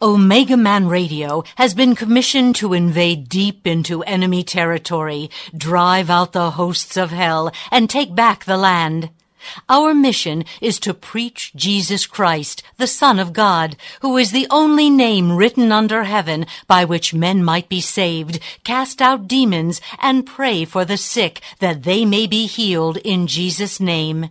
Omega Man Radio has been commissioned to invade deep into enemy territory, drive out the hosts of hell, and take back the land. Our mission is to preach Jesus Christ, the Son of God, who is the only name written under heaven by which men might be saved, cast out demons, and pray for the sick that they may be healed in Jesus' name.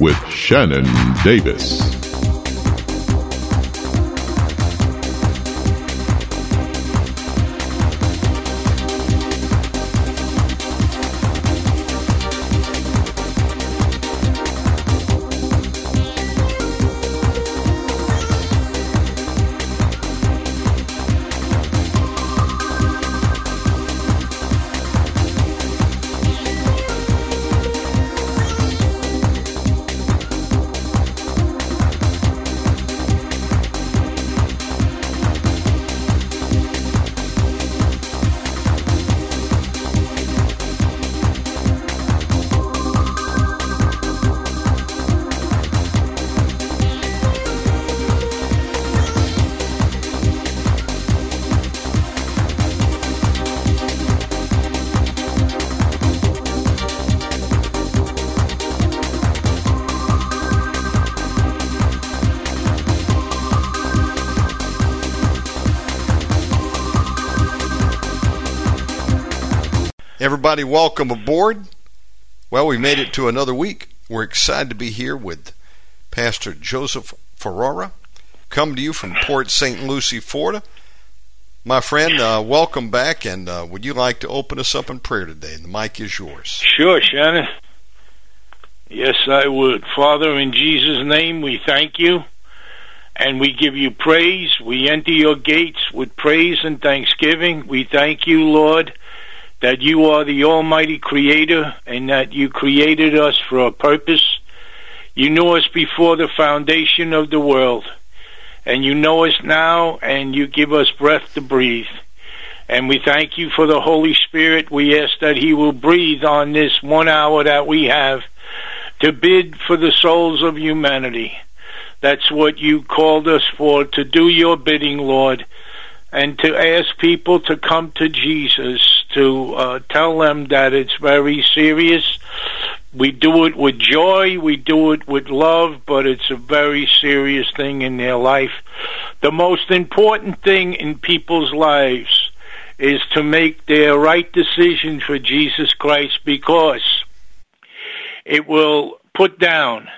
with Shannon Davis. Everybody, welcome aboard. Well, we made it to another week. We're excited to be here with Pastor Joseph Ferrara, come to you from Port St. Lucie, Florida. My friend, uh, welcome back, and uh, would you like to open us up in prayer today? The mic is yours. Sure, Shannon. Yes, I would. Father, in Jesus' name, we thank you and we give you praise. We enter your gates with praise and thanksgiving. We thank you, Lord that you are the Almighty Creator and that you created us for a purpose. You knew us before the foundation of the world, and you know us now, and you give us breath to breathe. And we thank you for the Holy Spirit. We ask that He will breathe on this one hour that we have to bid for the souls of humanity. That's what you called us for, to do your bidding, Lord, and to ask people to come to Jesus to uh, tell them that it's very serious. We do it with joy, we do it with love, but it's a very serious thing in their life. The most important thing in people's lives is to make their right decision for Jesus Christ because it will put down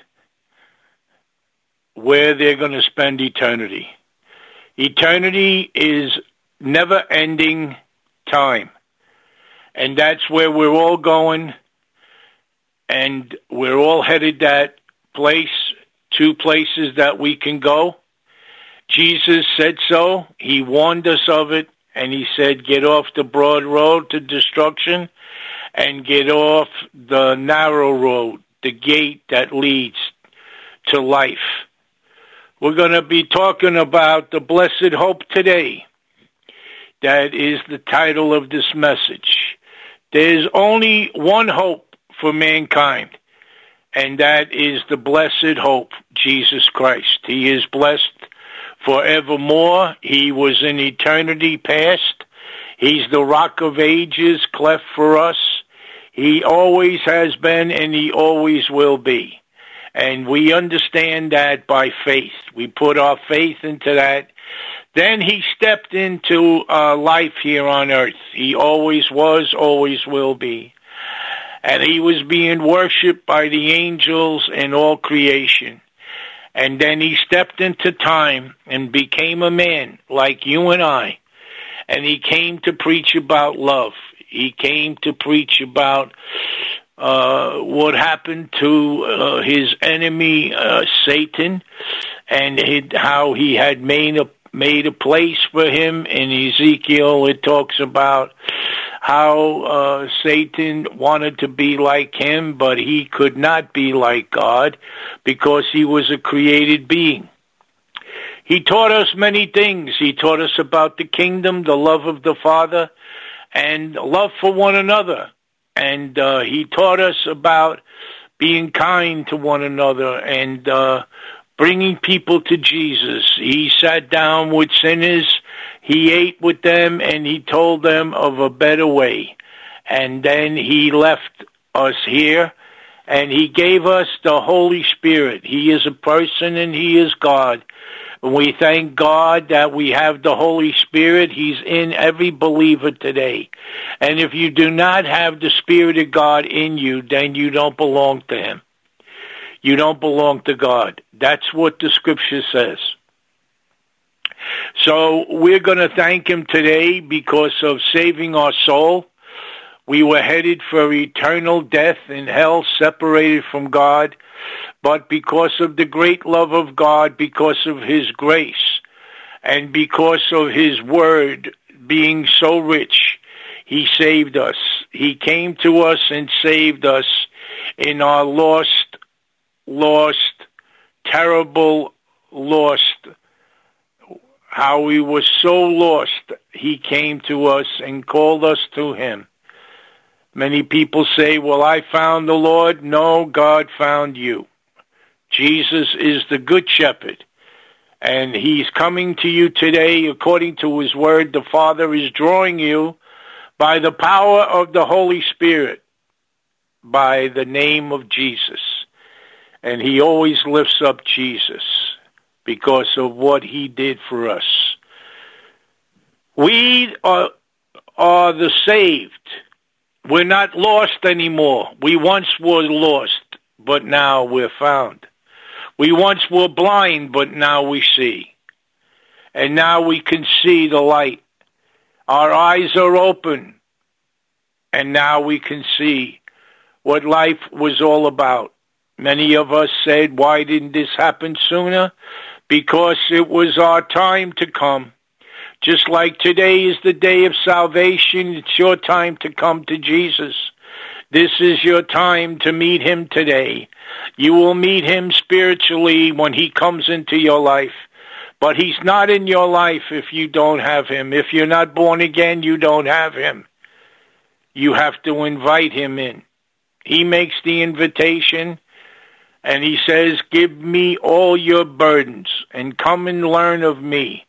where they're going to spend eternity. Eternity is never ending time and that's where we're all going, and we're all headed that place, two places that we can go. Jesus said so. He warned us of it, and he said, get off the broad road to destruction and get off the narrow road, the gate that leads to life. We're going to be talking about the blessed hope today. That is the title of this message. There's only one hope for mankind, and that is the blessed hope, Jesus Christ. He is blessed forevermore. He was in eternity past. He's the rock of ages, cleft for us. He always has been and he always will be. And we understand that by faith. We put our faith into that. Then he stepped into uh, life here on earth. He always was, always will be. And he was being worshiped by the angels and all creation. And then he stepped into time and became a man like you and I. And he came to preach about love. He came to preach about uh, what happened to uh, his enemy uh, Satan, and how he had made a made a place for him. In Ezekiel, it talks about how uh, Satan wanted to be like him, but he could not be like God because he was a created being. He taught us many things. He taught us about the kingdom, the love of the Father, and love for one another. And uh, he taught us about being kind to one another and uh, bringing people to Jesus. He sat down with sinners he ate with them and he told them of a better way. And then he left us here and he gave us the Holy Spirit. He is a person and he is God. We thank God that we have the Holy Spirit. He's in every believer today. And if you do not have the Spirit of God in you, then you don't belong to Him. You don't belong to God. That's what the scripture says. So we're going to thank him today because of saving our soul. We were headed for eternal death in hell, separated from God. But because of the great love of God, because of his grace, and because of his word being so rich, he saved us. He came to us and saved us in our lost, lost, terrible, lost how we were so lost, he came to us and called us to him. Many people say, well, I found the Lord. No, God found you. Jesus is the good shepherd. And he's coming to you today according to his word. The Father is drawing you by the power of the Holy Spirit, by the name of Jesus. And he always lifts up Jesus because of what he did for us. We are, are the saved. We're not lost anymore. We once were lost, but now we're found. We once were blind, but now we see. And now we can see the light. Our eyes are open, and now we can see what life was all about. Many of us said, why didn't this happen sooner? because it was our time to come. Just like today is the day of salvation, it's your time to come to Jesus. This is your time to meet him today. You will meet him spiritually when he comes into your life. But he's not in your life if you don't have him. If you're not born again, you don't have him. You have to invite him in. He makes the invitation and he says, Give me all your burdens and come and learn of me.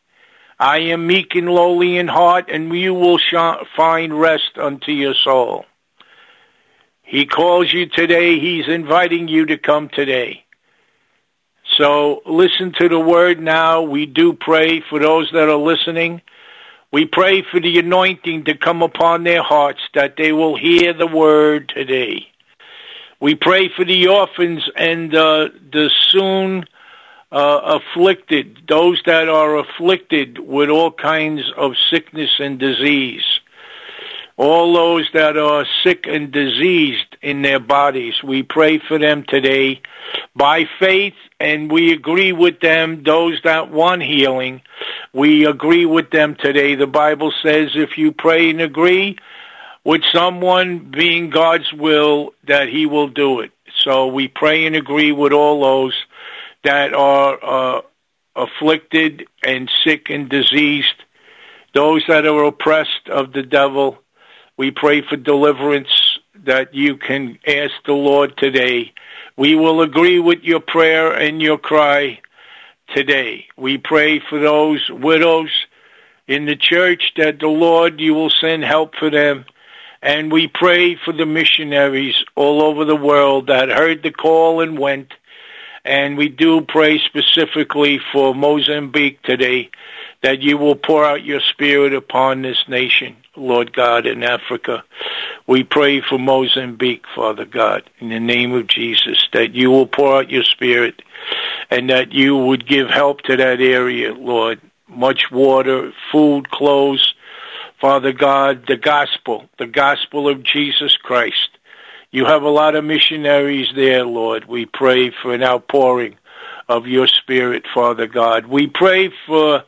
I am meek and lowly in heart, and you will find rest unto your soul. He calls you today. He's inviting you to come today. So listen to the word now. We do pray for those that are listening. We pray for the anointing to come upon their hearts that they will hear the word today. We pray for the orphans and uh, the soon uh, afflicted, those that are afflicted with all kinds of sickness and disease. All those that are sick and diseased in their bodies, we pray for them today by faith and we agree with them, those that want healing. We agree with them today. The Bible says if you pray and agree, with someone being God's will that he will do it. So we pray and agree with all those that are uh, afflicted and sick and diseased, those that are oppressed of the devil. We pray for deliverance that you can ask the Lord today. We will agree with your prayer and your cry today. We pray for those widows in the church that the Lord, you will send help for them And we pray for the missionaries all over the world that heard the call and went. And we do pray specifically for Mozambique today that you will pour out your spirit upon this nation, Lord God, in Africa. We pray for Mozambique, Father God, in the name of Jesus, that you will pour out your spirit and that you would give help to that area, Lord. Much water, food, clothes, Father God, the gospel, the gospel of Jesus Christ. You have a lot of missionaries there, Lord. We pray for an outpouring of your spirit, Father God. We pray for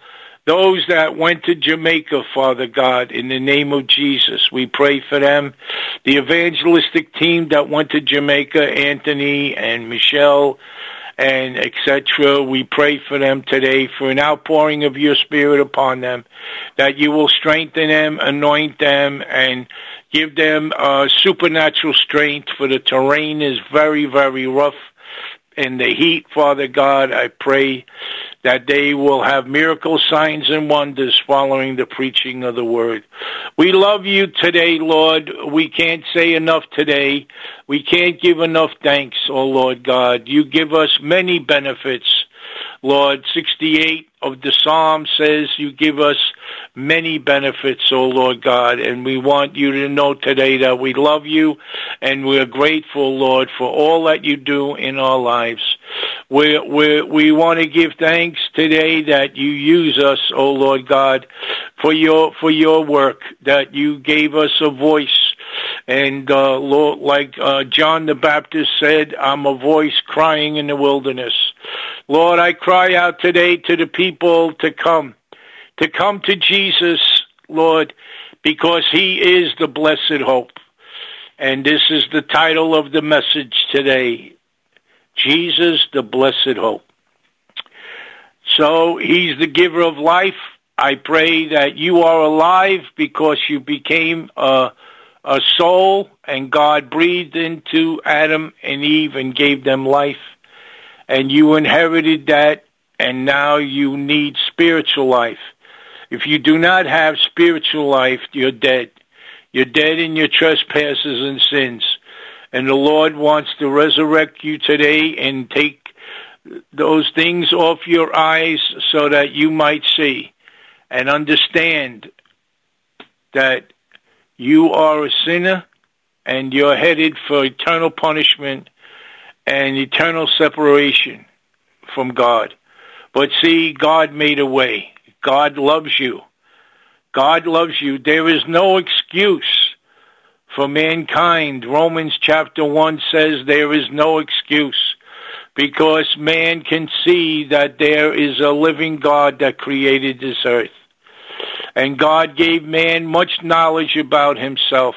those that went to Jamaica, Father God, in the name of Jesus. We pray for them. The evangelistic team that went to Jamaica, Anthony and Michelle and etc. We pray for them today for an outpouring of your spirit upon them, that you will strengthen them, anoint them, and give them uh, supernatural strength. For the terrain is very, very rough. In the heat, Father God, I pray that they will have miracle signs and wonders following the preaching of the word. We love you today, Lord. We can't say enough today. We can't give enough thanks, oh Lord God. You give us many benefits. Lord, 68 of the Psalm says you give us many benefits, oh Lord God, and we want you to know today that we love you and we're grateful, Lord, for all that you do in our lives. We, we, we want to give thanks today that you use us, oh Lord God, for your, for your work, that you gave us a voice and uh, Lord, like uh, John the Baptist said, I'm a voice crying in the wilderness. Lord, I cry out today to the people to come, to come to Jesus, Lord, because he is the blessed hope. And this is the title of the message today. Jesus, the blessed hope. So he's the giver of life. I pray that you are alive because you became a a soul, and God breathed into Adam and Eve and gave them life. And you inherited that, and now you need spiritual life. If you do not have spiritual life, you're dead. You're dead in your trespasses and sins. And the Lord wants to resurrect you today and take those things off your eyes so that you might see and understand that you are a sinner and you're headed for eternal punishment and eternal separation from God. But see, God made a way. God loves you. God loves you. There is no excuse for mankind. Romans chapter 1 says there is no excuse because man can see that there is a living God that created this earth. And God gave man much knowledge about himself.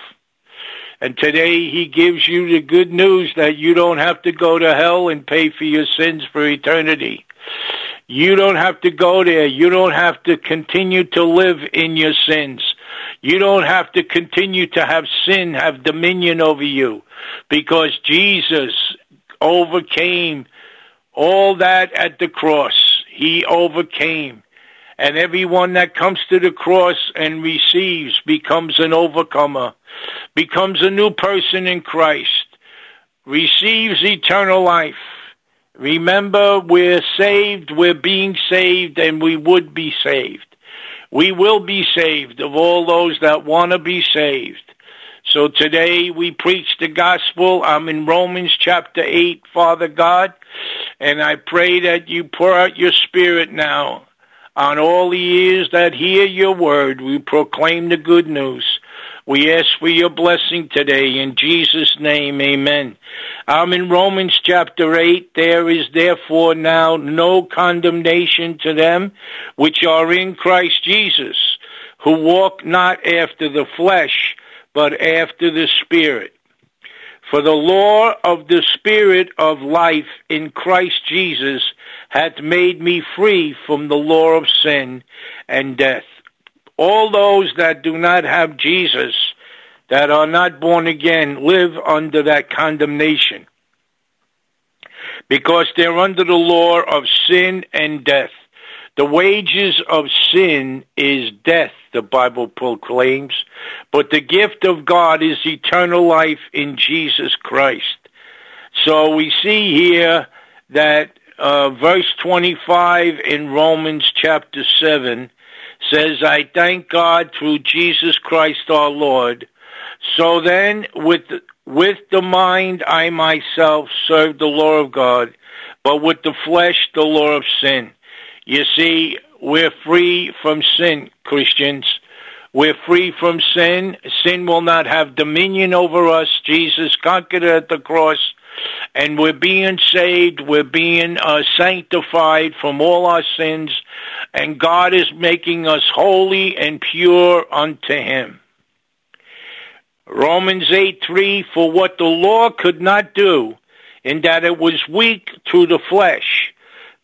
And today he gives you the good news that you don't have to go to hell and pay for your sins for eternity. You don't have to go there. You don't have to continue to live in your sins. You don't have to continue to have sin have dominion over you because Jesus overcame all that at the cross. He overcame and everyone that comes to the cross and receives becomes an overcomer, becomes a new person in Christ, receives eternal life. Remember, we're saved, we're being saved, and we would be saved. We will be saved of all those that want to be saved. So today we preach the gospel. I'm in Romans chapter 8, Father God, and I pray that you pour out your spirit now on all the ears that hear your word, we proclaim the good news. We ask for your blessing today in Jesus' name, amen. I'm in Romans chapter 8. There is therefore now no condemnation to them which are in Christ Jesus, who walk not after the flesh, but after the Spirit. For the law of the Spirit of life in Christ Jesus hath made me free from the law of sin and death. All those that do not have Jesus, that are not born again, live under that condemnation because they're under the law of sin and death. The wages of sin is death, the Bible proclaims, but the gift of God is eternal life in Jesus Christ. So we see here that uh, verse 25 in Romans chapter 7 says, I thank God through Jesus Christ our Lord. So then, with with the mind I myself serve the law of God, but with the flesh the law of sin. You see, we're free from sin, Christians. We're free from sin. Sin will not have dominion over us. Jesus conquered it at the cross. And we're being saved. We're being uh, sanctified from all our sins. And God is making us holy and pure unto Him. Romans 8 3 For what the law could not do, in that it was weak through the flesh,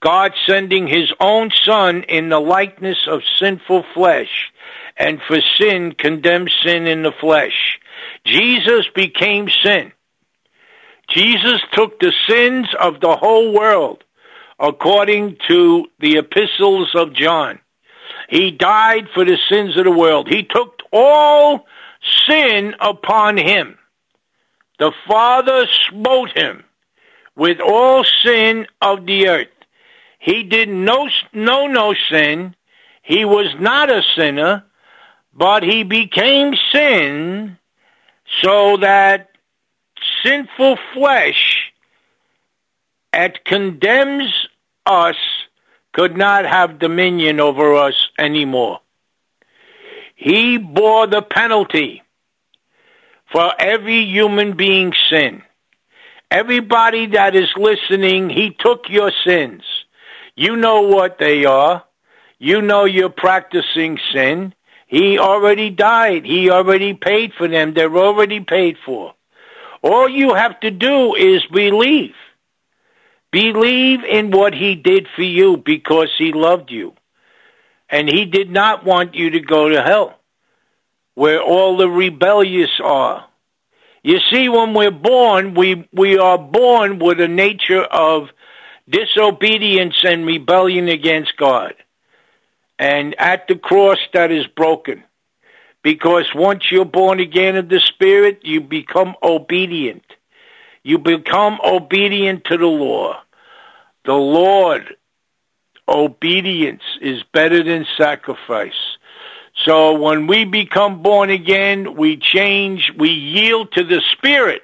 God sending his own Son in the likeness of sinful flesh, and for sin condemned sin in the flesh. Jesus became sin. Jesus took the sins of the whole world, according to the epistles of John. He died for the sins of the world. He took all sin upon him. The Father smote him with all sin of the earth. He did no, know no sin. He was not a sinner, but he became sin so that sinful flesh that condemns us could not have dominion over us anymore. He bore the penalty for every human being's sin. Everybody that is listening, he took your sins. You know what they are. You know you're practicing sin. He already died. He already paid for them. They're already paid for. All you have to do is believe. Believe in what he did for you because he loved you. And he did not want you to go to hell, where all the rebellious are. You see, when we're born, we, we are born with a nature of disobedience and rebellion against God. And at the cross, that is broken. Because once you're born again of the Spirit, you become obedient. You become obedient to the law. The Lord obedience is better than sacrifice. So when we become born again, we change, we yield to the Spirit.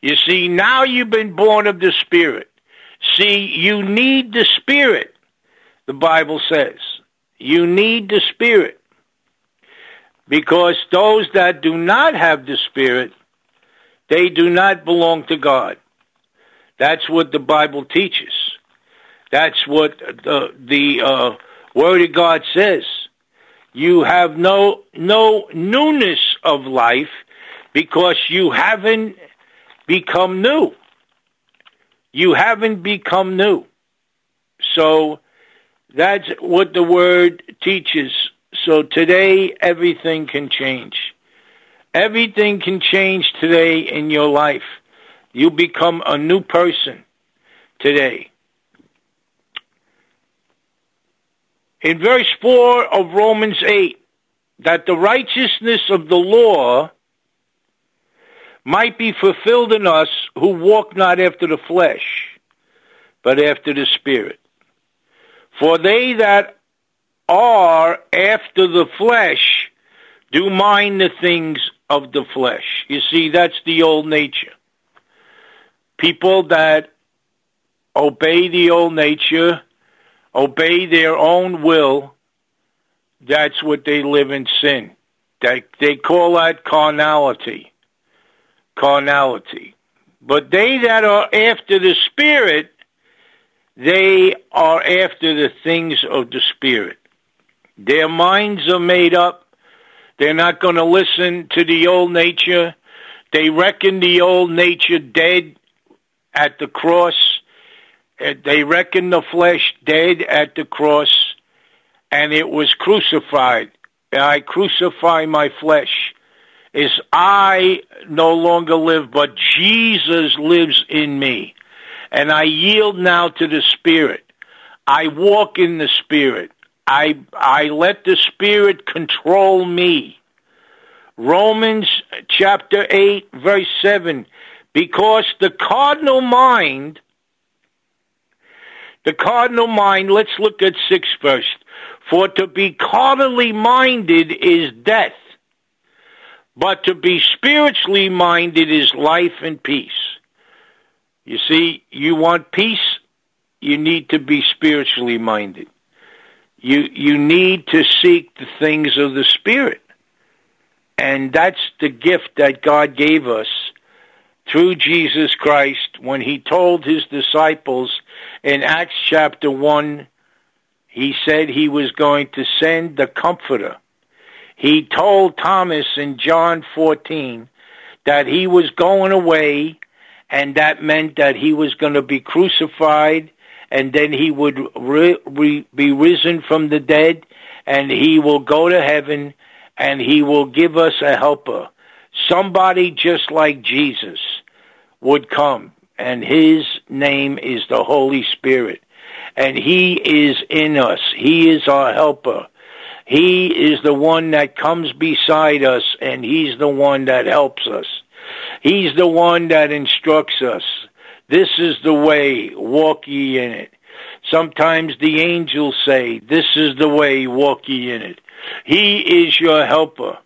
You see, now you've been born of the Spirit. See, you need the Spirit, the Bible says. You need the Spirit. Because those that do not have the Spirit, they do not belong to God. That's what the Bible teaches. That's what the the uh, Word of God says. You have no no newness of life because you haven't become new. You haven't become new. So that's what the Word teaches. So today everything can change. Everything can change today in your life. You become a new person today. in verse 4 of Romans 8 that the righteousness of the law might be fulfilled in us who walk not after the flesh, but after the Spirit. For they that are after the flesh do mind the things of the flesh. You see, that's the old nature. People that obey the old nature obey their own will, that's what they live in sin. They, they call that carnality. Carnality. But they that are after the Spirit, they are after the things of the Spirit. Their minds are made up. They're not going to listen to the old nature. They reckon the old nature dead at the cross eh, they reckon the flesh dead at the cross, and it was crucified. I crucify my flesh. Is I no longer live, but Jesus lives in me. And I yield now to the Spirit. I walk in the Spirit. I, I let the Spirit control me. Romans chapter 8, verse 7. Because the cardinal mind, the cardinal mind, let's look at 6 first. For to be carnally minded is death, but to be spiritually minded is life and peace. You see, you want peace, you need to be spiritually minded. You you need to seek the things of the spirit. And that's the gift that God gave us through Jesus Christ when he told his disciples in Acts chapter 1 he said he was going to send the comforter. He told Thomas in John 14 that he was going away and that meant that he was going to be crucified and then he would re- re- be risen from the dead and he will go to heaven and he will give us a helper. Somebody just like Jesus would come and his name is the Holy Spirit and he is in us. He is our helper. He is the one that comes beside us and he's the one that helps us. He's the one that instructs us. This is the way, walk ye in it. Sometimes the angels say, this is the way, walk ye in it. He is your helper.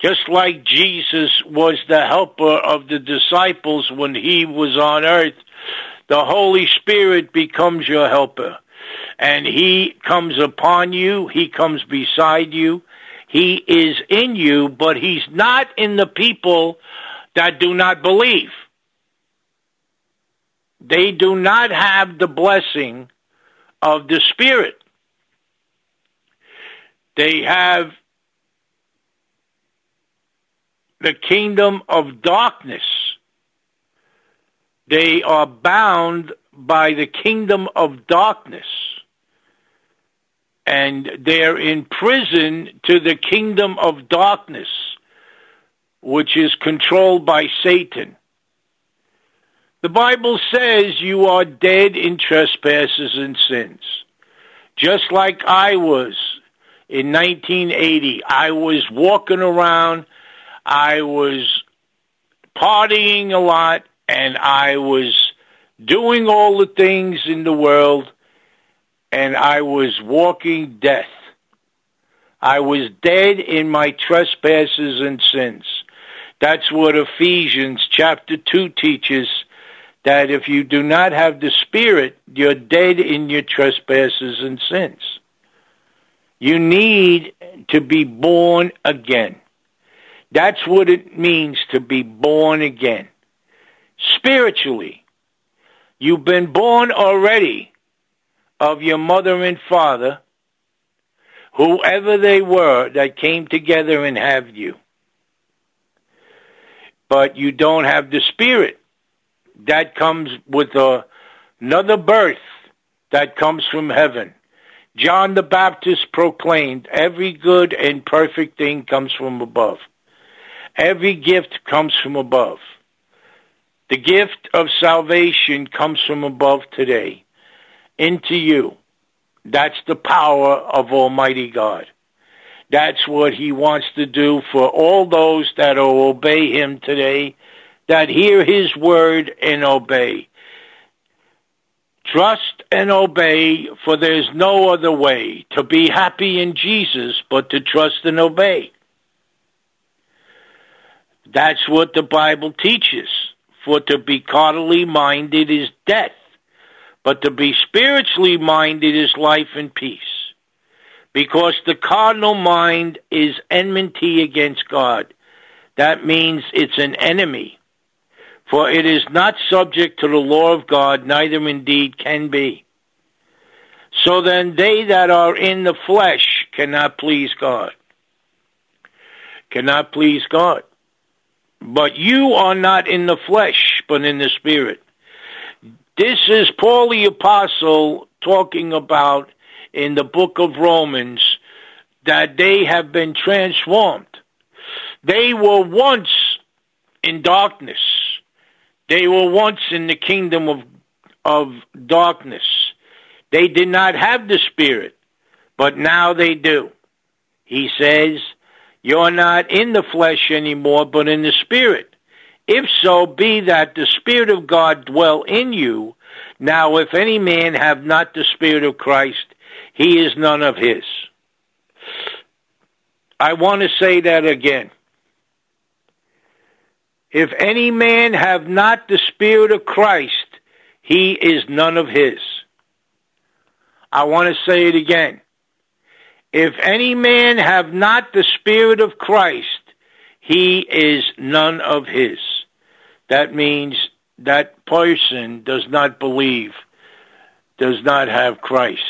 Just like Jesus was the helper of the disciples when he was on earth, the Holy Spirit becomes your helper. And he comes upon you, he comes beside you, he is in you, but he's not in the people that do not believe. They do not have the blessing of the Spirit. They have the kingdom of darkness. They are bound by the kingdom of darkness. And they're in prison to the kingdom of darkness, which is controlled by Satan. The Bible says you are dead in trespasses and sins. Just like I was in 1980. I was walking around, I was partying a lot, and I was doing all the things in the world, and I was walking death. I was dead in my trespasses and sins. That's what Ephesians chapter 2 teaches that if you do not have the Spirit, you're dead in your trespasses and sins. You need to be born again. That's what it means to be born again. Spiritually, you've been born already of your mother and father, whoever they were that came together and have you. But you don't have the Spirit that comes with a, another birth that comes from heaven. John the Baptist proclaimed, every good and perfect thing comes from above. Every gift comes from above. The gift of salvation comes from above today into you. That's the power of Almighty God. That's what he wants to do for all those that obey him today that hear his word and obey. Trust and obey, for there's no other way to be happy in Jesus but to trust and obey. That's what the Bible teaches. For to be carnally minded is death, but to be spiritually minded is life and peace. Because the carnal mind is enmity against God. That means it's an enemy for it is not subject to the law of God, neither indeed can be. So then they that are in the flesh cannot please God. Cannot please God. But you are not in the flesh, but in the spirit. This is Paul the Apostle talking about in the book of Romans that they have been transformed. They were once in darkness they were once in the kingdom of, of darkness. They did not have the Spirit, but now they do. He says, You're not in the flesh anymore, but in the Spirit. If so, be that the Spirit of God dwell in you. Now, if any man have not the Spirit of Christ, he is none of his. I want to say that again. If any man have not the Spirit of Christ, he is none of his. I want to say it again. If any man have not the Spirit of Christ, he is none of his. That means that person does not believe, does not have Christ.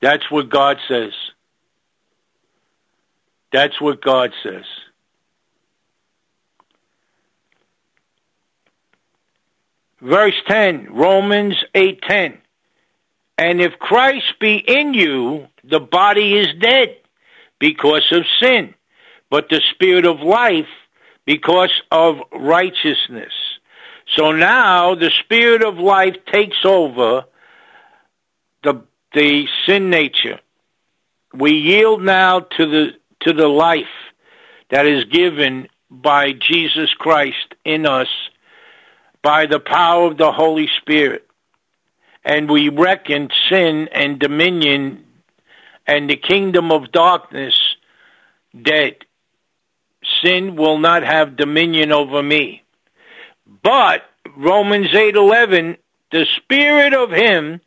That's what God says. That's what God says. Verse 10, Romans 8:10. And if Christ be in you, the body is dead because of sin, but the spirit of life because of righteousness. So now the spirit of life takes over the the sin nature. We yield now to the to the life that is given by Jesus Christ in us by the power of the Holy Spirit. And we reckon sin and dominion and the kingdom of darkness dead. Sin will not have dominion over me. But Romans 8:11 the spirit of him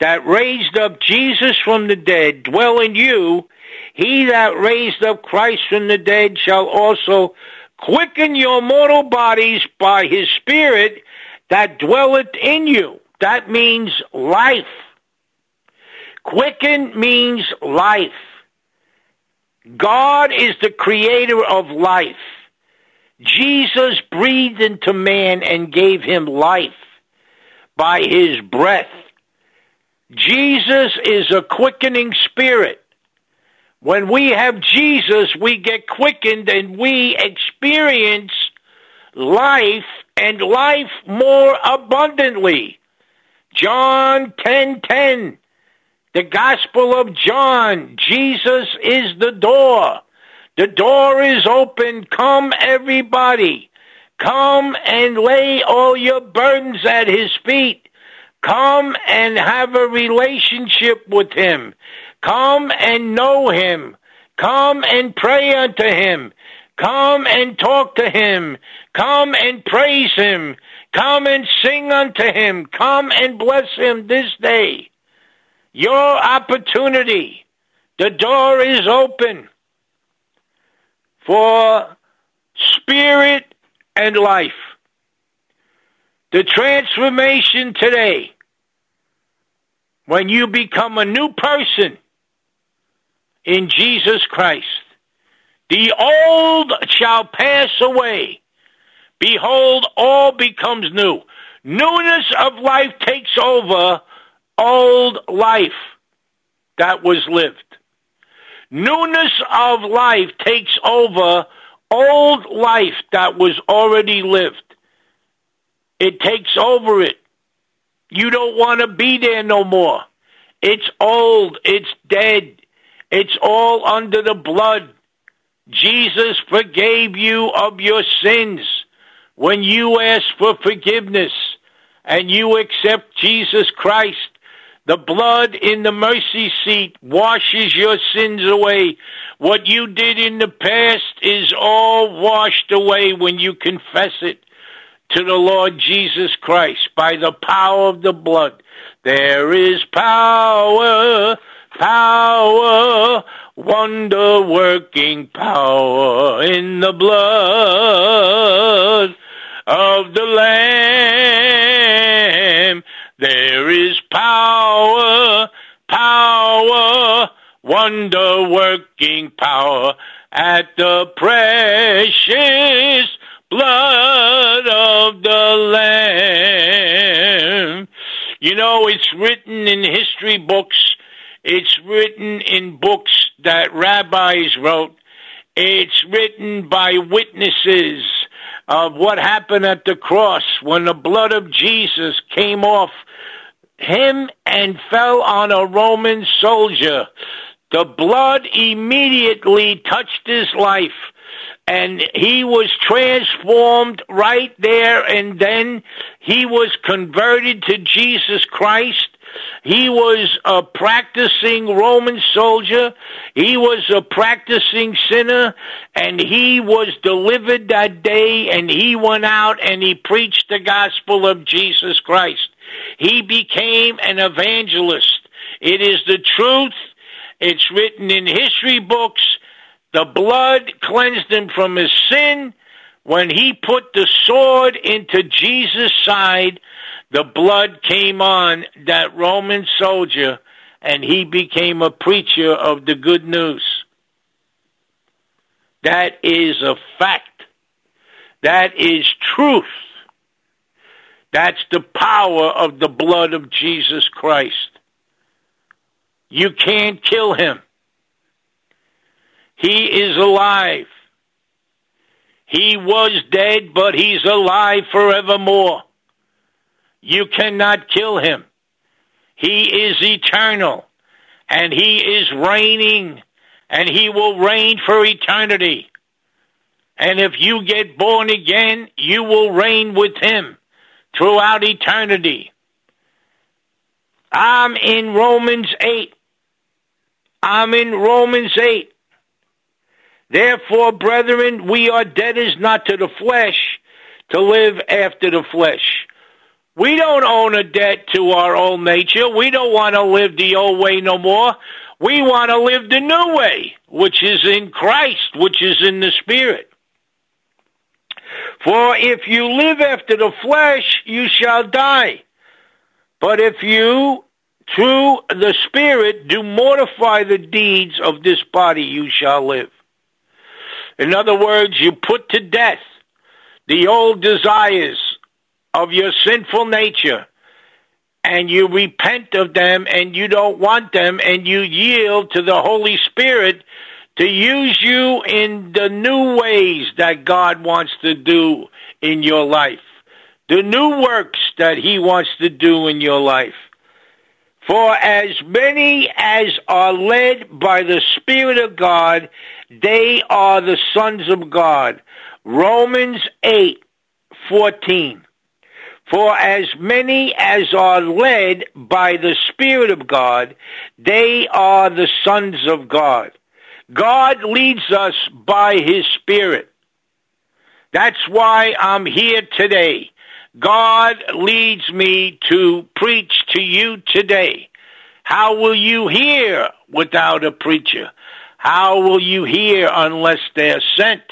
that raised up Jesus from the dead dwell in you he that raised up Christ from the dead shall also quicken your mortal bodies by his spirit that dwelleth in you. That means life. Quicken means life. God is the creator of life. Jesus breathed into man and gave him life by his breath. Jesus is a quickening spirit. When we have Jesus, we get quickened and we experience life and life more abundantly. John 10:10 The Gospel of John Jesus is the door. The door is open. Come everybody. Come and lay all your burdens at his feet. Come and have a relationship with him. Come and know him. Come and pray unto him. Come and talk to him. Come and praise him. Come and sing unto him. Come and bless him this day. Your opportunity. The door is open for spirit and life. The transformation today, when you become a new person, in Jesus Christ. The old shall pass away. Behold, all becomes new. Newness of life takes over old life that was lived. Newness of life takes over old life that was already lived. It takes over it. You don't want to be there no more. It's old. It's dead. It's all under the blood. Jesus forgave you of your sins when you ask for forgiveness and you accept Jesus Christ. The blood in the mercy seat washes your sins away. What you did in the past is all washed away when you confess it to the Lord Jesus Christ by the power of the blood. There is power power, wonder working power in the blood of the Lamb. There is power, power, wonder working power at the precious blood of the Lamb. You know, it's written in history books it's written in books that rabbis wrote. It's written by witnesses of what happened at the cross when the blood of Jesus came off him and fell on a Roman soldier. The blood immediately touched his life and he was transformed right there and then he was converted to Jesus Christ. He was a practicing Roman soldier. He was a practicing sinner and he was delivered that day and he went out and he preached the gospel of Jesus Christ. He became an evangelist. It is the truth. It's written in history books. The blood cleansed him from his sin. When he put the sword into Jesus' side, the blood came on that Roman soldier and he became a preacher of the good news. That is a fact. That is truth. That's the power of the blood of Jesus Christ. You can't kill him. He is alive. He was dead, but he's alive forevermore. You cannot kill him. He is eternal, and he is reigning, and he will reign for eternity. And if you get born again, you will reign with him throughout eternity. I'm in Romans 8. I'm in Romans 8. Therefore, brethren, we are debtors not to the flesh to live after the flesh. We don't own a debt to our old nature. We don't want to live the old way no more. We want to live the new way, which is in Christ, which is in the Spirit. For if you live after the flesh, you shall die. But if you, through the Spirit, do mortify the deeds of this body, you shall live. In other words, you put to death the old desires of your sinful nature and you repent of them and you don't want them and you yield to the Holy Spirit to use you in the new ways that God wants to do in your life, the new works that He wants to do in your life. For as many as are led by the Spirit of God, they are the sons of God. Romans 8, 14. For as many as are led by the Spirit of God, they are the sons of God. God leads us by His Spirit. That's why I'm here today. God leads me to preach to you today. How will you hear without a preacher? How will you hear unless they are sent?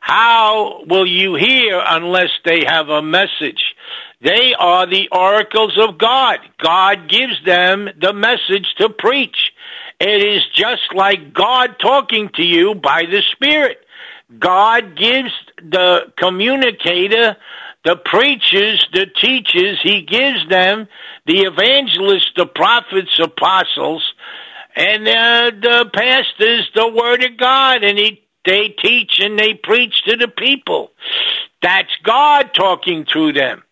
How will you hear unless they have a message? They are the oracles of God. God gives them the message to preach. It is just like God talking to you by the Spirit. God gives the communicator, the preachers, the teachers, He gives them the evangelists, the prophets, apostles, and uh, the pastors, the Word of God, and he, they teach and they preach to the people. That's God talking to them.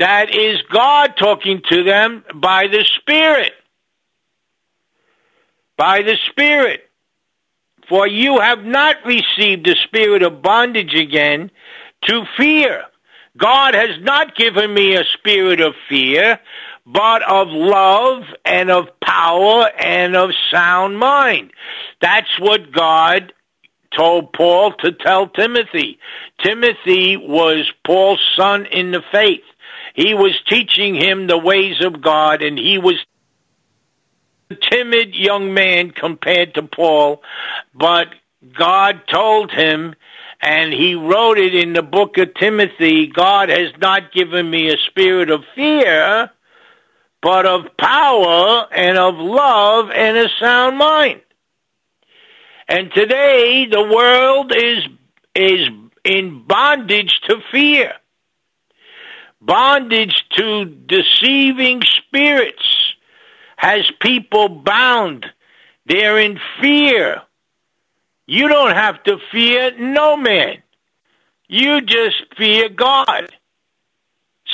That is God talking to them by the Spirit by the Spirit. For you have not received the spirit of bondage again to fear. God has not given me a spirit of fear, but of love and of power and of sound mind. That's what God told Paul to tell Timothy. Timothy was Paul's son in the faith. He was teaching him the ways of God and he was a timid young man compared to Paul, but God told him, and he wrote it in the book of Timothy God has not given me a spirit of fear, but of power and of love and a sound mind. And today the world is is in bondage to fear. Bondage to deceiving spirits has people bound. They're in fear. You don't have to fear no man. You just fear God.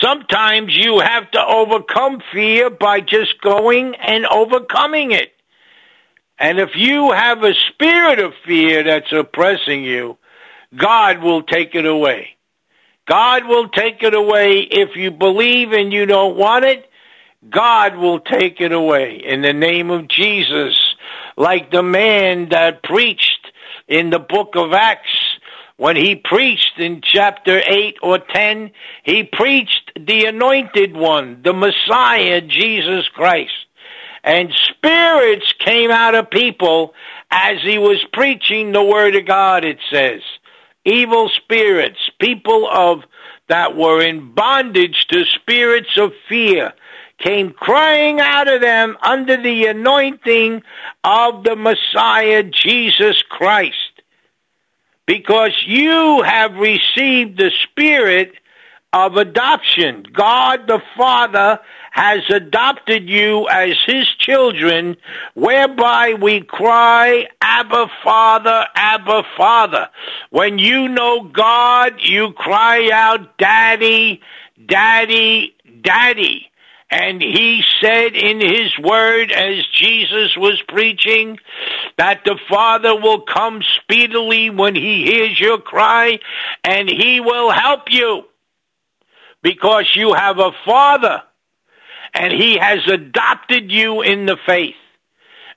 Sometimes you have to overcome fear by just going and overcoming it. And if you have a spirit of fear that's oppressing you, God will take it away. God will take it away. If you believe and you don't want it, God will take it away in the name of Jesus. Like the man that preached in the book of Acts when he preached in chapter 8 or 10, he preached the anointed one, the Messiah, Jesus Christ. And spirits came out of people as he was preaching the word of God, it says evil spirits, people of that were in bondage to spirits of fear, came crying out of them under the anointing of the Messiah Jesus Christ. Because you have received the spirit of adoption. God the Father has adopted you as his children, whereby we cry, Abba Father, Abba Father. When you know God, you cry out, Daddy, Daddy, Daddy. And he said in his word as Jesus was preaching that the Father will come speedily when he hears your cry and he will help you because you have a Father and he has adopted you in the faith.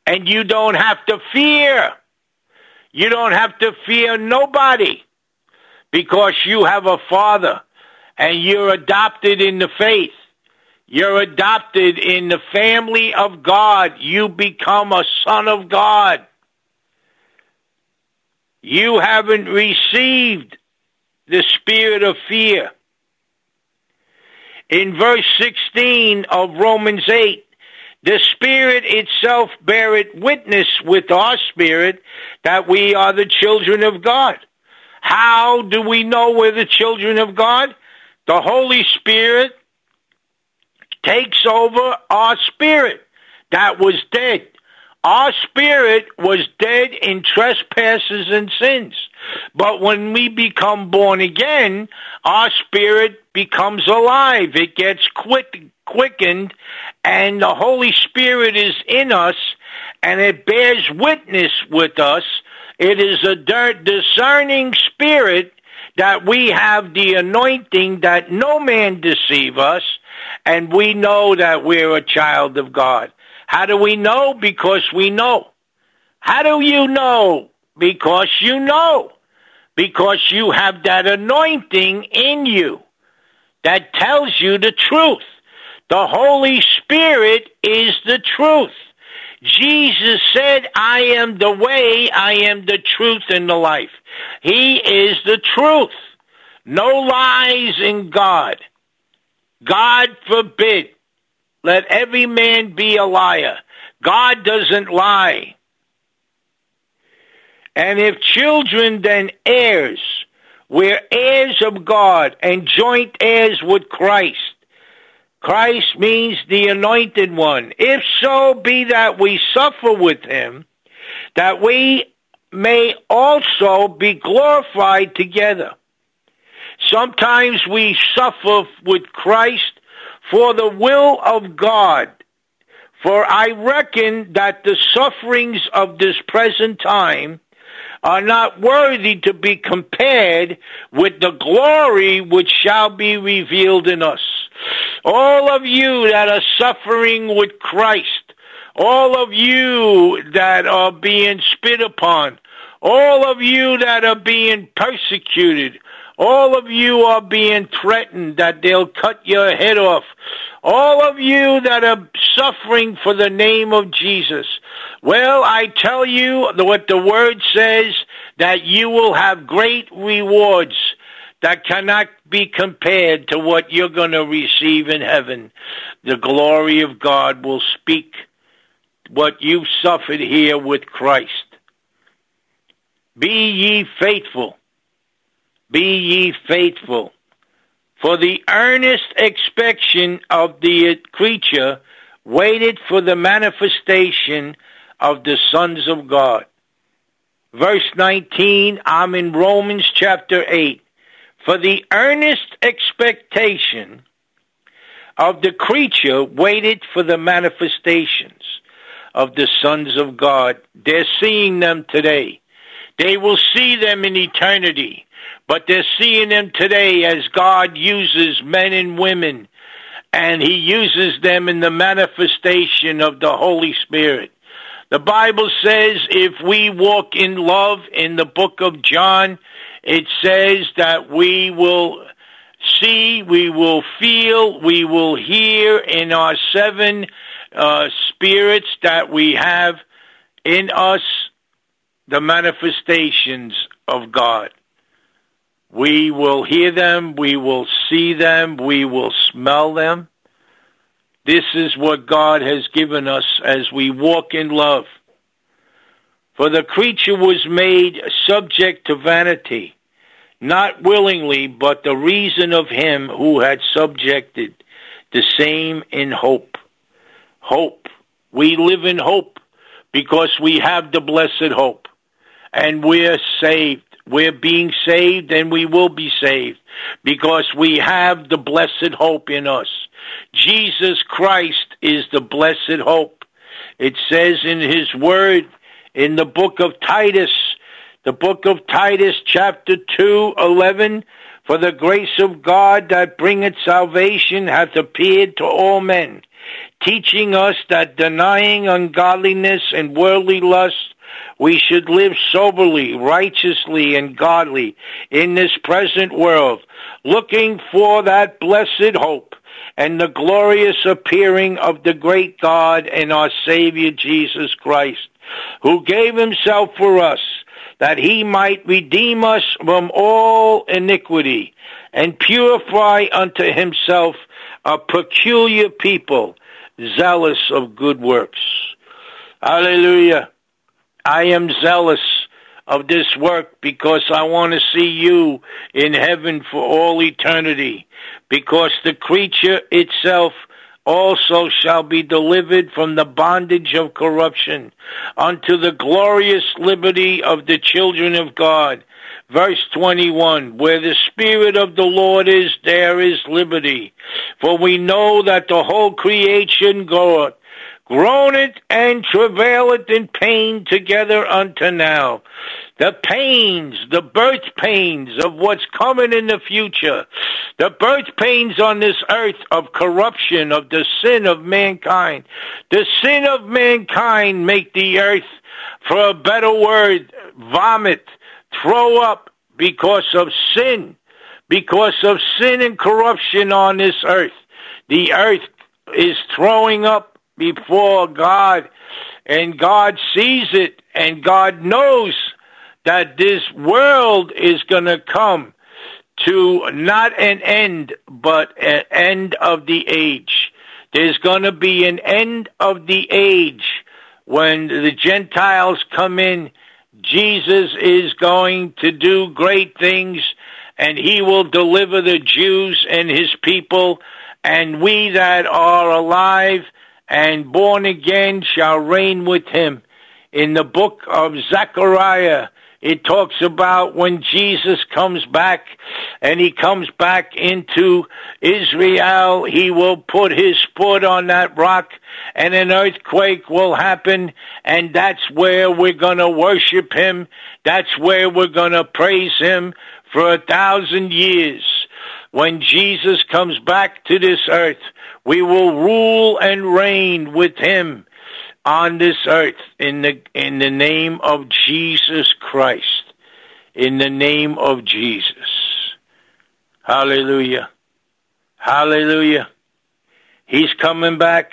And you don't have to fear. You don't have to fear nobody because you have a father and you're adopted in the faith. You're adopted in the family of God. You become a son of God. You haven't received the spirit of fear in verse 16 of Romans 8, the Spirit itself beareth witness with our spirit that we are the children of God. How do we know we're the children of God? The Holy Spirit takes over our spirit that was dead. Our spirit was dead in trespasses and sins. But when we become born again, our spirit becomes alive. It gets quick, quickened, and the Holy Spirit is in us, and it bears witness with us. It is a discerning spirit that we have the anointing that no man deceive us, and we know that we're a child of God. How do we know? Because we know. How do you know? Because you know. Because you have that anointing in you that tells you the truth. The Holy Spirit is the truth. Jesus said, I am the way, I am the truth, and the life. He is the truth. No lies in God. God forbid. Let every man be a liar. God doesn't lie. And if children, then heirs. We're heirs of God and joint heirs with Christ. Christ means the anointed one. If so be that we suffer with him, that we may also be glorified together. Sometimes we suffer with Christ for the will of God. For I reckon that the sufferings of this present time are not worthy to be compared with the glory which shall be revealed in us. All of you that are suffering with Christ, all of you that are being spit upon, all of you that are being persecuted, all of you are being threatened that they'll cut your head off. All of you that are suffering for the name of Jesus. Well, I tell you what the word says that you will have great rewards that cannot be compared to what you're going to receive in heaven. The glory of God will speak what you've suffered here with Christ. Be ye faithful be ye faithful. For the earnest expectation of the creature waited for the manifestation of the sons of God. Verse 19, I'm in Romans chapter 8, for the earnest expectation of the creature waited for the manifestations of the sons of God. They're seeing them today. They will see them in eternity, but they're seeing them today as God uses men and women, and He uses them in the manifestation of the Holy Spirit. The Bible says if we walk in love in the book of John, it says that we will see, we will feel, we will hear in our seven uh, spirits that we have in us the manifestations of God. We will hear them, we will see them, we will smell them. This is what God has given us as we walk in love. For the creature was made subject to vanity, not willingly, but the reason of him who had subjected the same in hope. Hope. We live in hope because we have the blessed hope. And we're saved. We're being saved and we will be saved because we have the blessed hope in us. Jesus Christ is the blessed hope. It says in his word in the book of Titus, the book of Titus chapter 2, 11, for the grace of God that bringeth salvation hath appeared to all men, teaching us that denying ungodliness and worldly lust, we should live soberly, righteously, and godly in this present world, looking for that blessed hope and the glorious appearing of the great God and our Savior Jesus Christ, who gave himself for us that he might redeem us from all iniquity and purify unto himself a peculiar people, zealous of good works. Hallelujah. I am zealous of this work because I want to see you in heaven for all eternity because the creature itself also shall be delivered from the bondage of corruption unto the glorious liberty of the children of God. Verse 21, where the Spirit of the Lord is, there is liberty. For we know that the whole creation goeth, groaneth and travaileth in pain together unto now the pains, the birth pains of what's coming in the future, the birth pains on this earth of corruption, of the sin of mankind. The sin of mankind make the earth, for a better word, vomit, throw up because of sin, because of sin and corruption on this earth. The earth is throwing up before God, and God sees it, and God knows that this world is going to come to not an end, but an end of the age. There's going to be an end of the age when the Gentiles come in. Jesus is going to do great things and he will deliver the Jews and his people and we that are alive and born again shall reign with him. In the book of Zechariah, it talks about when Jesus comes back and he comes back into Israel, he will put his foot on that rock and an earthquake will happen and that's where we're to worship him. That's where we're to praise him for a thousand years. When Jesus comes back to this earth, we will rule and reign with him on this earth in the in the name of Jesus Christ. In the name of Jesus. Hallelujah. Hallelujah. He's coming back.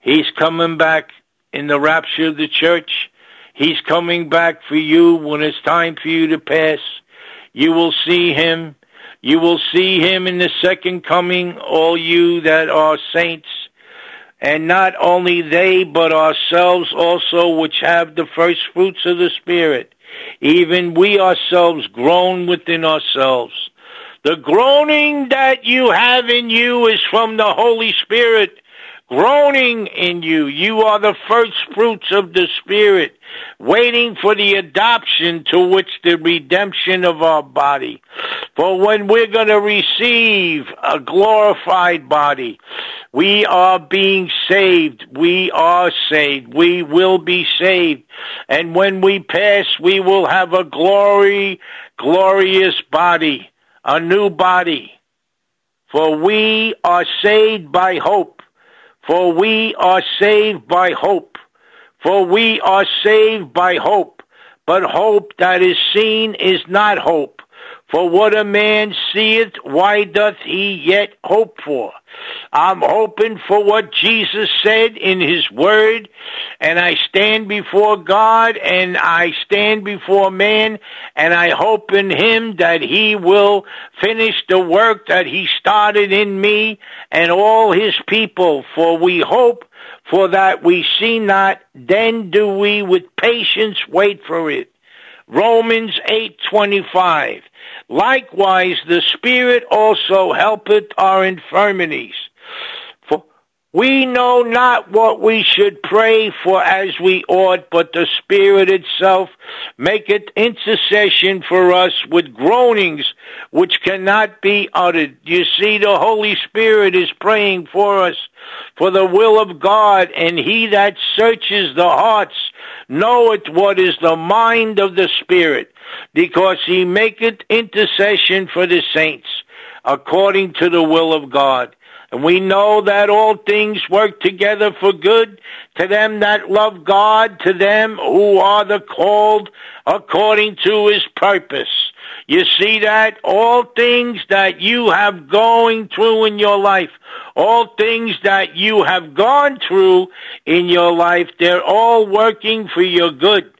He's coming back in the rapture of the church. He's coming back for you when it's time for you to pass. You will see him. You will see him in the second coming, all you that are saints. And not only they, but ourselves also, which have the first fruits of the Spirit, even we ourselves groan within ourselves. The groaning that you have in you is from the Holy Spirit groaning in you. You are the first fruits of the Spirit, waiting for the adoption to which the redemption of our body. For when we're going to receive a glorified body, we are being saved. We are saved. We will be saved. And when we pass, we will have a glory, glorious body, a new body. For we are saved by hope. For we are saved by hope. For we are saved by hope. But hope that is seen is not hope. For what a man seeth, why doth he yet hope for? I'm hoping for what Jesus said in his word, and I stand before God and I stand before man, and I hope in him that he will finish the work that he started in me and all his people. For we hope for that we see not, then do we with patience wait for it. Romans 8:25 Likewise the Spirit also helpeth our infirmities. For we know not what we should pray for as we ought but the Spirit itself maketh intercession for us with groanings which cannot be uttered. You see the Holy Spirit is praying for us for the will of God and he that searches the hearts knoweth what is the mind of the Spirit, because he maketh intercession for the saints, according to the will of God. And we know that all things work together for good to them that love God, to them who are the called according to his purpose. You see that? All things that you have going through in your life, all things that you have gone through in your life, they're all working for your good.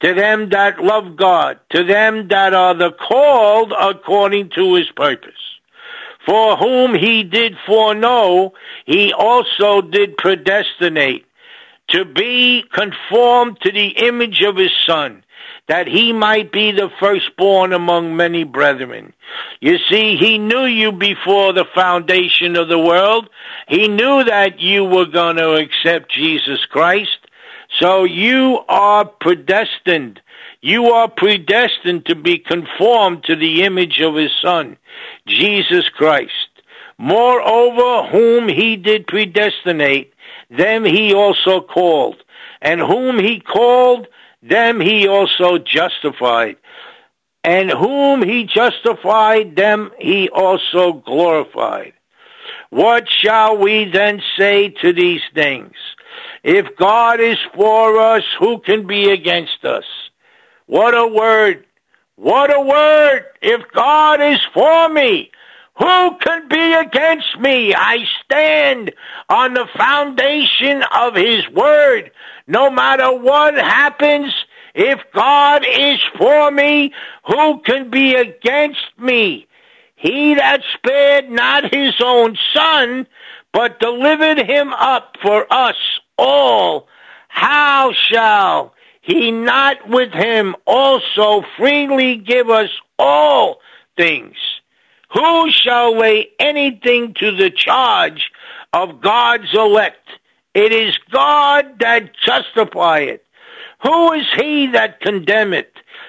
To them that love God, to them that are the called according to his purpose. For whom he did foreknow, he also did predestinate to be conformed to the image of his son that he might be the firstborn among many brethren. You see, he knew you before the foundation of the world. He knew that you were going to accept Jesus Christ. So you are predestined. You are predestined to be conformed to the image of his son, Jesus Christ. Moreover, whom he did predestinate, them he also called. And whom he called, them he also justified. And whom he justified, them he also glorified. What shall we then say to these things? If God is for us, who can be against us? What a word! What a word! If God is for me, who can be against me? I stand on the foundation of His Word. No matter what happens, if God is for me, who can be against me? He that spared not his own son, but delivered him up for us all, how shall he not with him also freely give us all things? Who shall lay anything to the charge of God's elect? It is God that justifieth. Who is he that condemneth?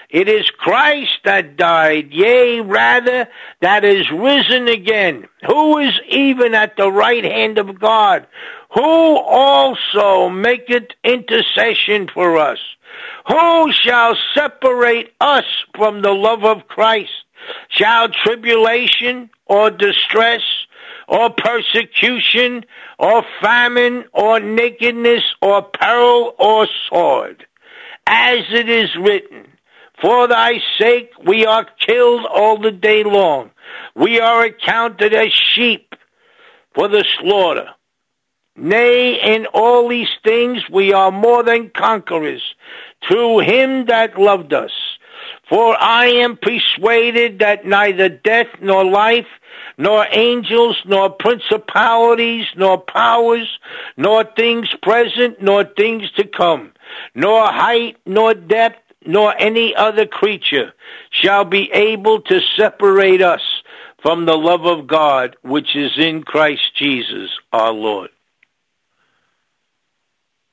It is Christ that died, yea, rather, that is risen again, who is even at the right hand of God, who also maketh intercession for us. Who shall separate us from the love of Christ? Shall tribulation or distress or persecution or famine or nakedness or peril or sword? As it is written, for thy sake we are killed all the day long. We are accounted as sheep for the slaughter. Nay, in all these things we are more than conquerors through him that loved us. For I am persuaded that neither death nor life, nor angels, nor principalities, nor powers, nor things present, nor things to come, nor height, nor depth, nor any other creature shall be able to separate us from the love of God which is in Christ Jesus our Lord.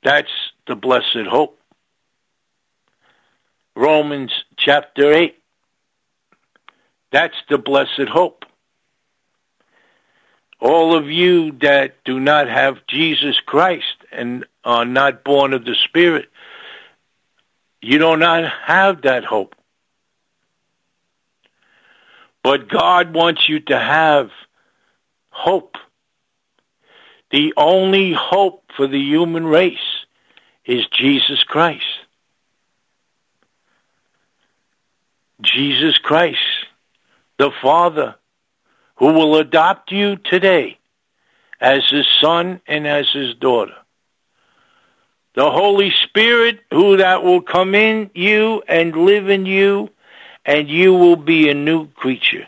That's the blessed hope. Romans chapter 8. That's the blessed hope. All of you that do not have Jesus Christ and are not born of the Spirit, you do not have that hope. But God wants you to have hope. The only hope for the human race is Jesus Christ. Jesus Christ, the Father, who will adopt you today as his son and as his daughter. The Holy Spirit, who that will come in you and live in you, and you will be a new creature.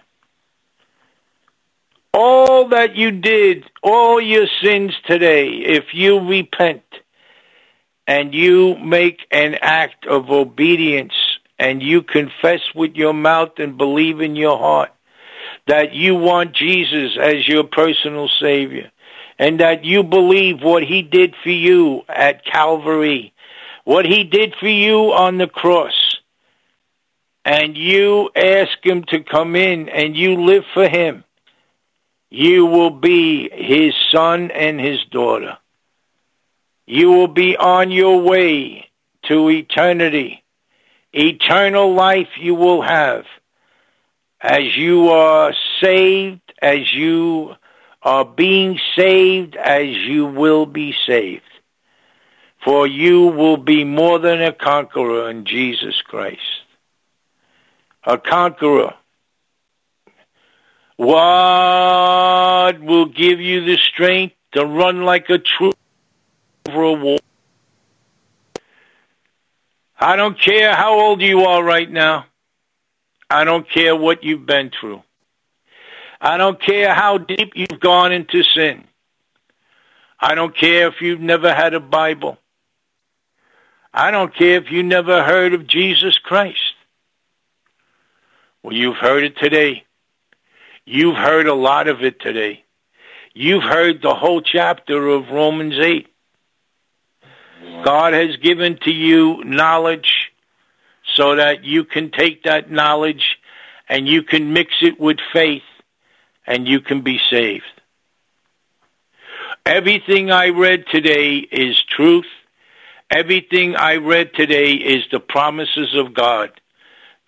All that you did, all your sins today, if you repent and you make an act of obedience and you confess with your mouth and believe in your heart that you want Jesus as your personal Savior and that you believe what He did for you at Calvary, what He did for you on the cross, and you ask Him to come in and you live for Him, you will be His son and His daughter. You will be on your way to eternity eternal life you will have as you are saved, as you are being saved, as you will be saved. For you will be more than a conqueror in Jesus Christ. A conqueror. What will give you the strength to run like a true over a? I don't care how old you are right now. I don't care what you've been through. I don't care how deep you've gone into sin. I don't care if you've never had a Bible. I don't care if you never heard of Jesus Christ. Well, you've heard it today. You've heard a lot of it today. You've heard the whole chapter of Romans 8. God has given to you knowledge so that you can take that knowledge and you can mix it with faith and you can be saved. Everything I read today is truth. Everything I read today is the promises of God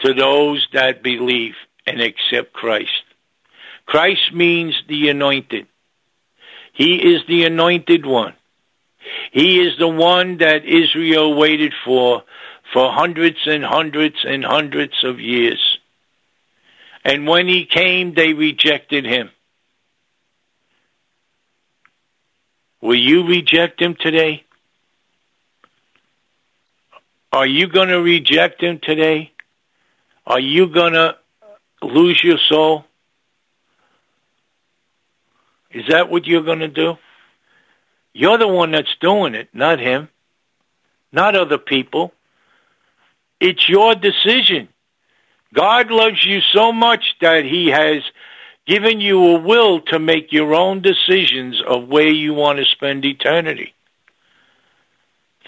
to those that believe and accept Christ. Christ means the anointed. He is the anointed one. He is the one that Israel waited for for hundreds and hundreds and hundreds of years. And when he came, they rejected him. Will you reject him today? Are you going to reject him today? Are you going to lose your soul? Is that what you're going to do? You're the one that's doing it, not him, not other people. It's your decision. God loves you so much that he has given you a will to make your own decisions of where you want to spend eternity.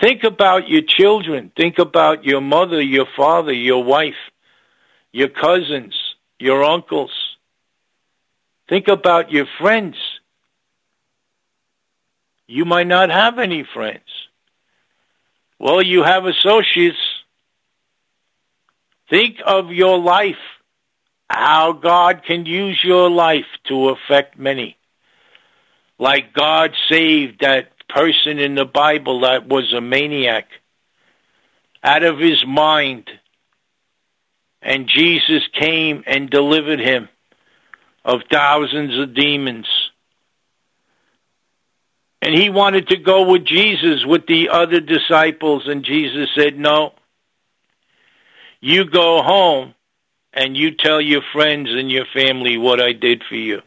Think about your children. Think about your mother, your father, your wife, your cousins, your uncles. Think about your friends. You might not have any friends. Well, you have associates. Think of your life, how God can use your life to affect many. Like God saved that person in the Bible that was a maniac out of his mind. And Jesus came and delivered him of thousands of demons. And he wanted to go with Jesus with the other disciples, and Jesus said, No. You go home and you tell your friends and your family what I did for you.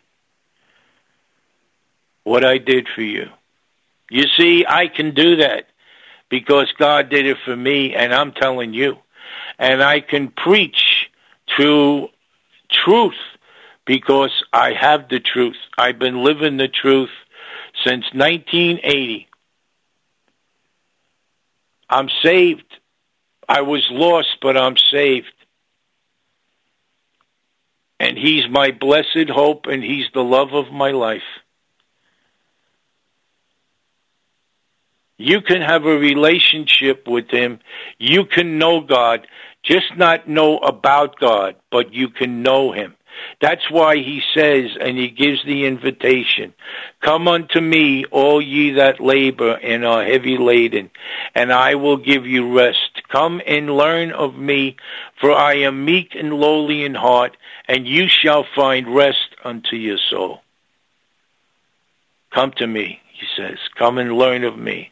What I did for you. You see, I can do that because God did it for me, and I'm telling you. And I can preach to truth because I have the truth. I've been living the truth since 1980. I'm saved. I was lost, but I'm saved. And He's my blessed hope and He's the love of my life. You can have a relationship with Him. You can know God, just not know about God, but you can know Him. That's why he says, and he gives the invitation, Come unto me, all ye that labor and are heavy laden, and I will give you rest. Come and learn of me, for I am meek and lowly in heart, and you shall find rest unto your soul. Come to me, he says. Come and learn of me.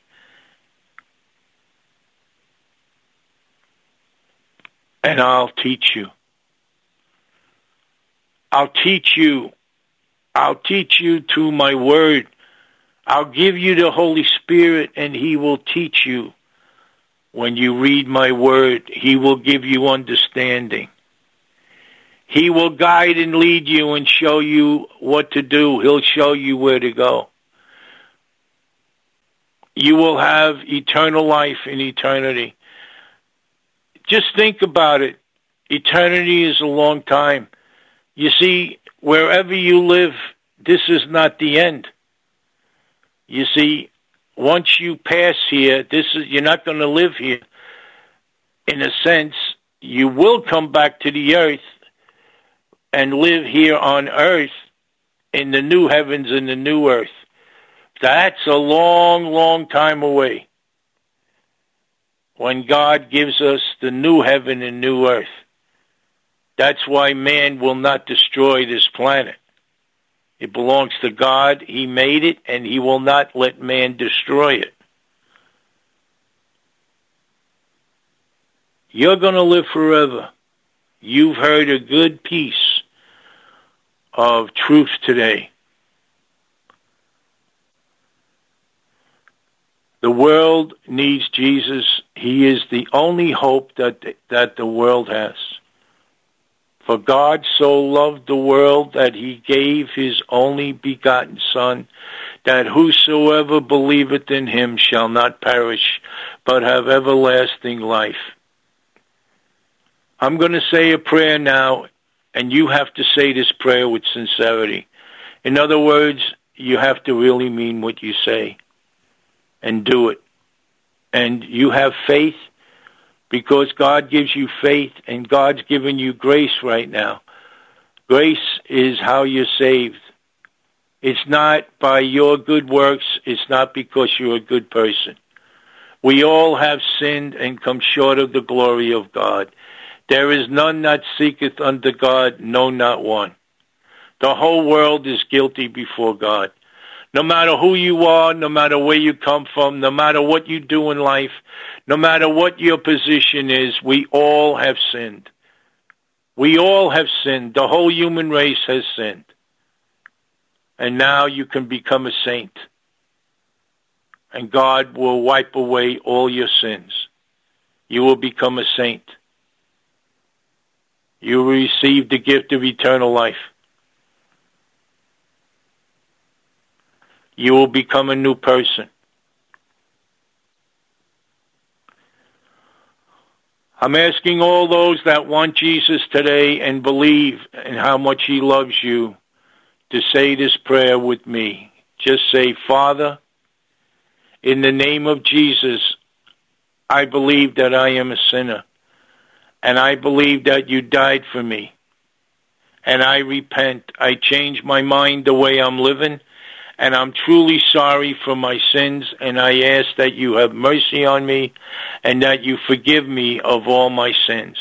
And I'll teach you. I'll teach you. I'll teach you to my word. I'll give you the Holy Spirit and he will teach you. When you read my word, he will give you understanding. He will guide and lead you and show you what to do. He'll show you where to go. You will have eternal life in eternity. Just think about it. Eternity is a long time. You see, wherever you live, this is not the end. You see, once you pass here, this is you're not going to live here. In a sense, you will come back to the earth and live here on earth in the new heavens and the new earth. That's a long, long time away. When God gives us the new heaven and new earth. That's why man will not destroy this planet. It belongs to God. He made it, and he will not let man destroy it. You're going to live forever. You've heard a good piece of truth today. The world needs Jesus. He is the only hope that that the world has. For God so loved the world that he gave his only begotten Son, that whosoever believeth in him shall not perish, but have everlasting life. I'm going to say a prayer now, and you have to say this prayer with sincerity. In other words, you have to really mean what you say and do it. And you have faith because God gives you faith and God's given you grace right now. Grace is how you're saved. It's not by your good works. It's not because you're a good person. We all have sinned and come short of the glory of God. There is none that seeketh unto God, no, not one. The whole world is guilty before God. No matter who you are, no matter where you come from, no matter what you do in life, no matter what your position is, we all have sinned. We all have sinned. The whole human race has sinned. And now you can become a saint. And God will wipe away all your sins. You will become a saint. You will receive the gift of eternal life. You will become a new person. I'm asking all those that want Jesus today and believe in how much he loves you to say this prayer with me. Just say, Father, in the name of Jesus, I believe that I am a sinner. And I believe that you died for me. And I repent. I change my mind the way I'm living and I'm truly sorry for my sins, and I ask that you have mercy on me and that you forgive me of all my sins.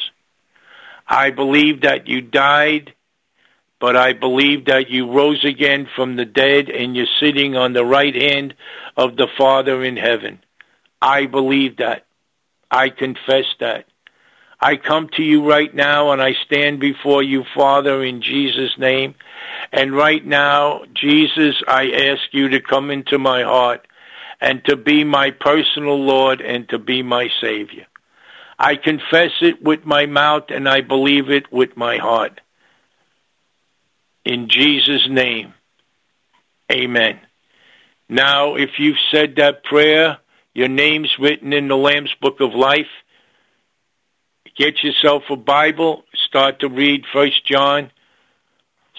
I believe that you died, but I believe that you rose again from the dead and you're sitting on the right hand of the Father in heaven. I believe that. I confess that. I come to you right now and I stand before you, Father, in Jesus' name. And right now, Jesus, I ask you to come into my heart and to be my personal Lord and to be my Savior. I confess it with my mouth and I believe it with my heart. In Jesus' name, amen. Now, if you've said that prayer, your name's written in the Lamb's Book of Life Get yourself a Bible. Start to read First John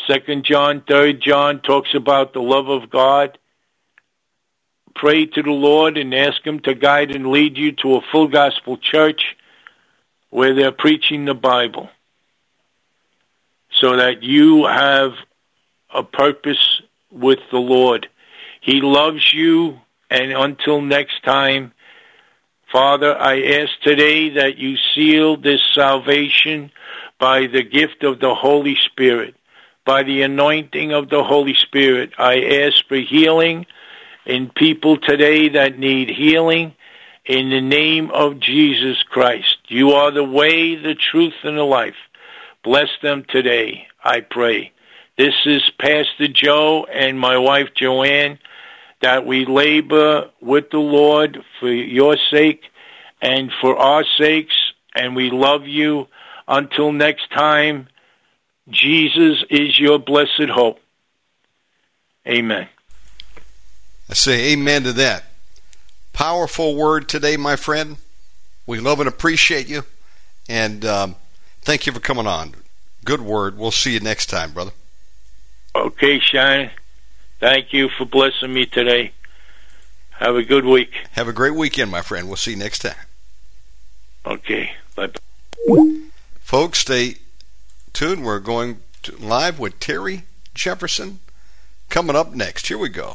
Second John, Third John talks about the love of God. Pray to the Lord and ask Him to guide and lead you to a full gospel church where they're preaching the Bible so that you have a purpose with the Lord. He loves you, and until next time, Father, I ask today that you seal this salvation by the gift of the Holy Spirit, by the anointing of the Holy Spirit. I ask for healing in people today that need healing in the name of Jesus Christ. You are the way, the truth, and the life. Bless them today, I pray. This is Pastor Joe and my wife Joanne that we labor with the Lord for your sake and for our sakes, and we love you. Until next time, Jesus is your blessed hope. Amen. I say amen to that. Powerful word today, my friend. We love and appreciate you. And um, thank you for coming on. Good word. We'll see you next time, brother. Okay, Shine. Thank you for blessing me today. Have a good week. Have a great weekend, my friend. We'll see you next time. Okay. Bye bye. Folks, stay tuned. We're going live with Terry Jefferson coming up next. Here we go.